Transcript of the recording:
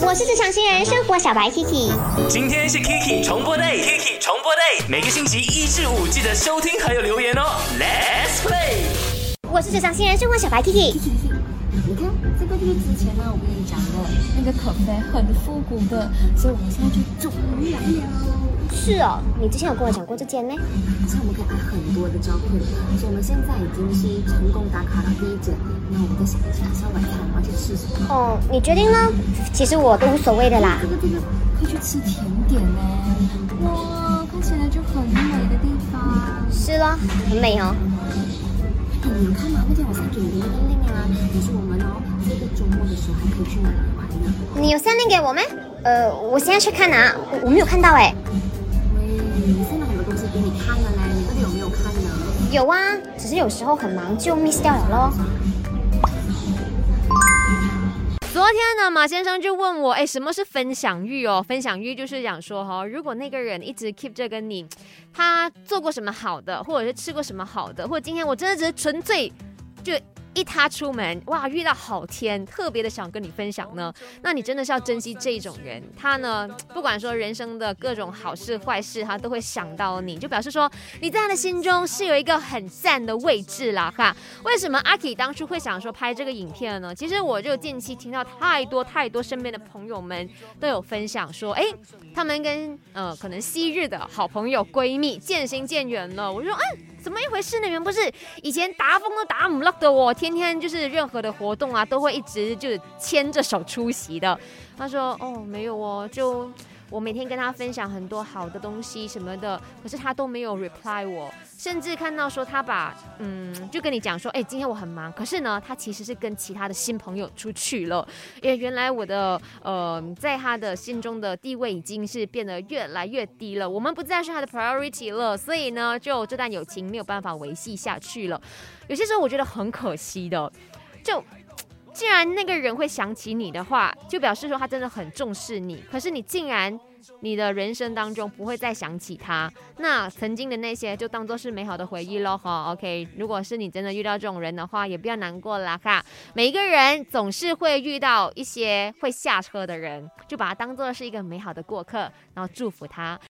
我是职场新人生活小白 Kiki，今天是 Kiki 重播 day，Kiki 重播 day，每个星期一至五记得收听还有留言哦。Let's play。我是职场新人生活小白 Kiki。你看这个就是之前呢，我跟你讲过那个可啡很复古的，所以我们现在就终于来了。是哦，你之前有跟我讲过这间呢。而且我们可以拍很多的照片，所以我们现在已经是成功打卡了第一间。那我们再想一下，下晚餐我们要去吃什么？哦，你决定呢？其实我都无所谓的啦这。个这个可以去吃甜点呢。哇，看起来就很美的地方。是咯，很美哦。哎，你有看吗？那天我上给你的那个 link 啊，你说我们哦，这个周末的时候还可以去哪里玩呢？你有 send link 给我吗？呃，我现在去看啊，我我没有看到哎。喂，你现在很多东西给你看了嘞，你到底有没有看呢？有啊，只是有时候很忙就 miss 掉了咯。昨天呢，马先生就问我，哎，什么是分享欲哦？分享欲就是讲说哈、如果那个人一直 keep 着跟你，他做过什么好的，或者是吃过什么好的，或者今天我真的只是纯粹就一踏出门，哇，遇到好天，特别的想跟你分享呢，那你真的是要珍惜这种人。他呢，不管说人生的各种好事坏事，他都会想到你，就表示说你在他的心中是有一个很赞的位置啦，哈。为什么阿 K 当初会想说拍这个影片呢？其实我就近期听到太多太多身边的朋友们都有分享说，哎，他们跟呃可能昔日的好朋友闺蜜渐行渐远了。我就说，嗯。怎么一回事呢？原不是以前打风都打不落的我，天天就是任何的活动啊，都会一直就是牵着手出席的。他说：“哦，没有哦，就我每天跟他分享很多好的东西什么的，可是他都没有 reply 我，甚至看到说他把嗯，就跟你讲说，哎，今天我很忙，可是呢，他其实是跟其他的新朋友出去了，因为原来我的呃，在他的心中的地位已经是变得越来越低了，我们不再是他的 priority 了，所以呢，就这段友情没有办法维系下去了。有些时候我觉得很可惜的，就。既然那个人会想起你的话，就表示说他真的很重视你。可是你竟然你的人生当中不会再想起他，那曾经的那些就当做是美好的回忆咯。哈。OK，如果是你真的遇到这种人的话，也不要难过啦哈。每一个人总是会遇到一些会下车的人，就把他当做是一个美好的过客，然后祝福他。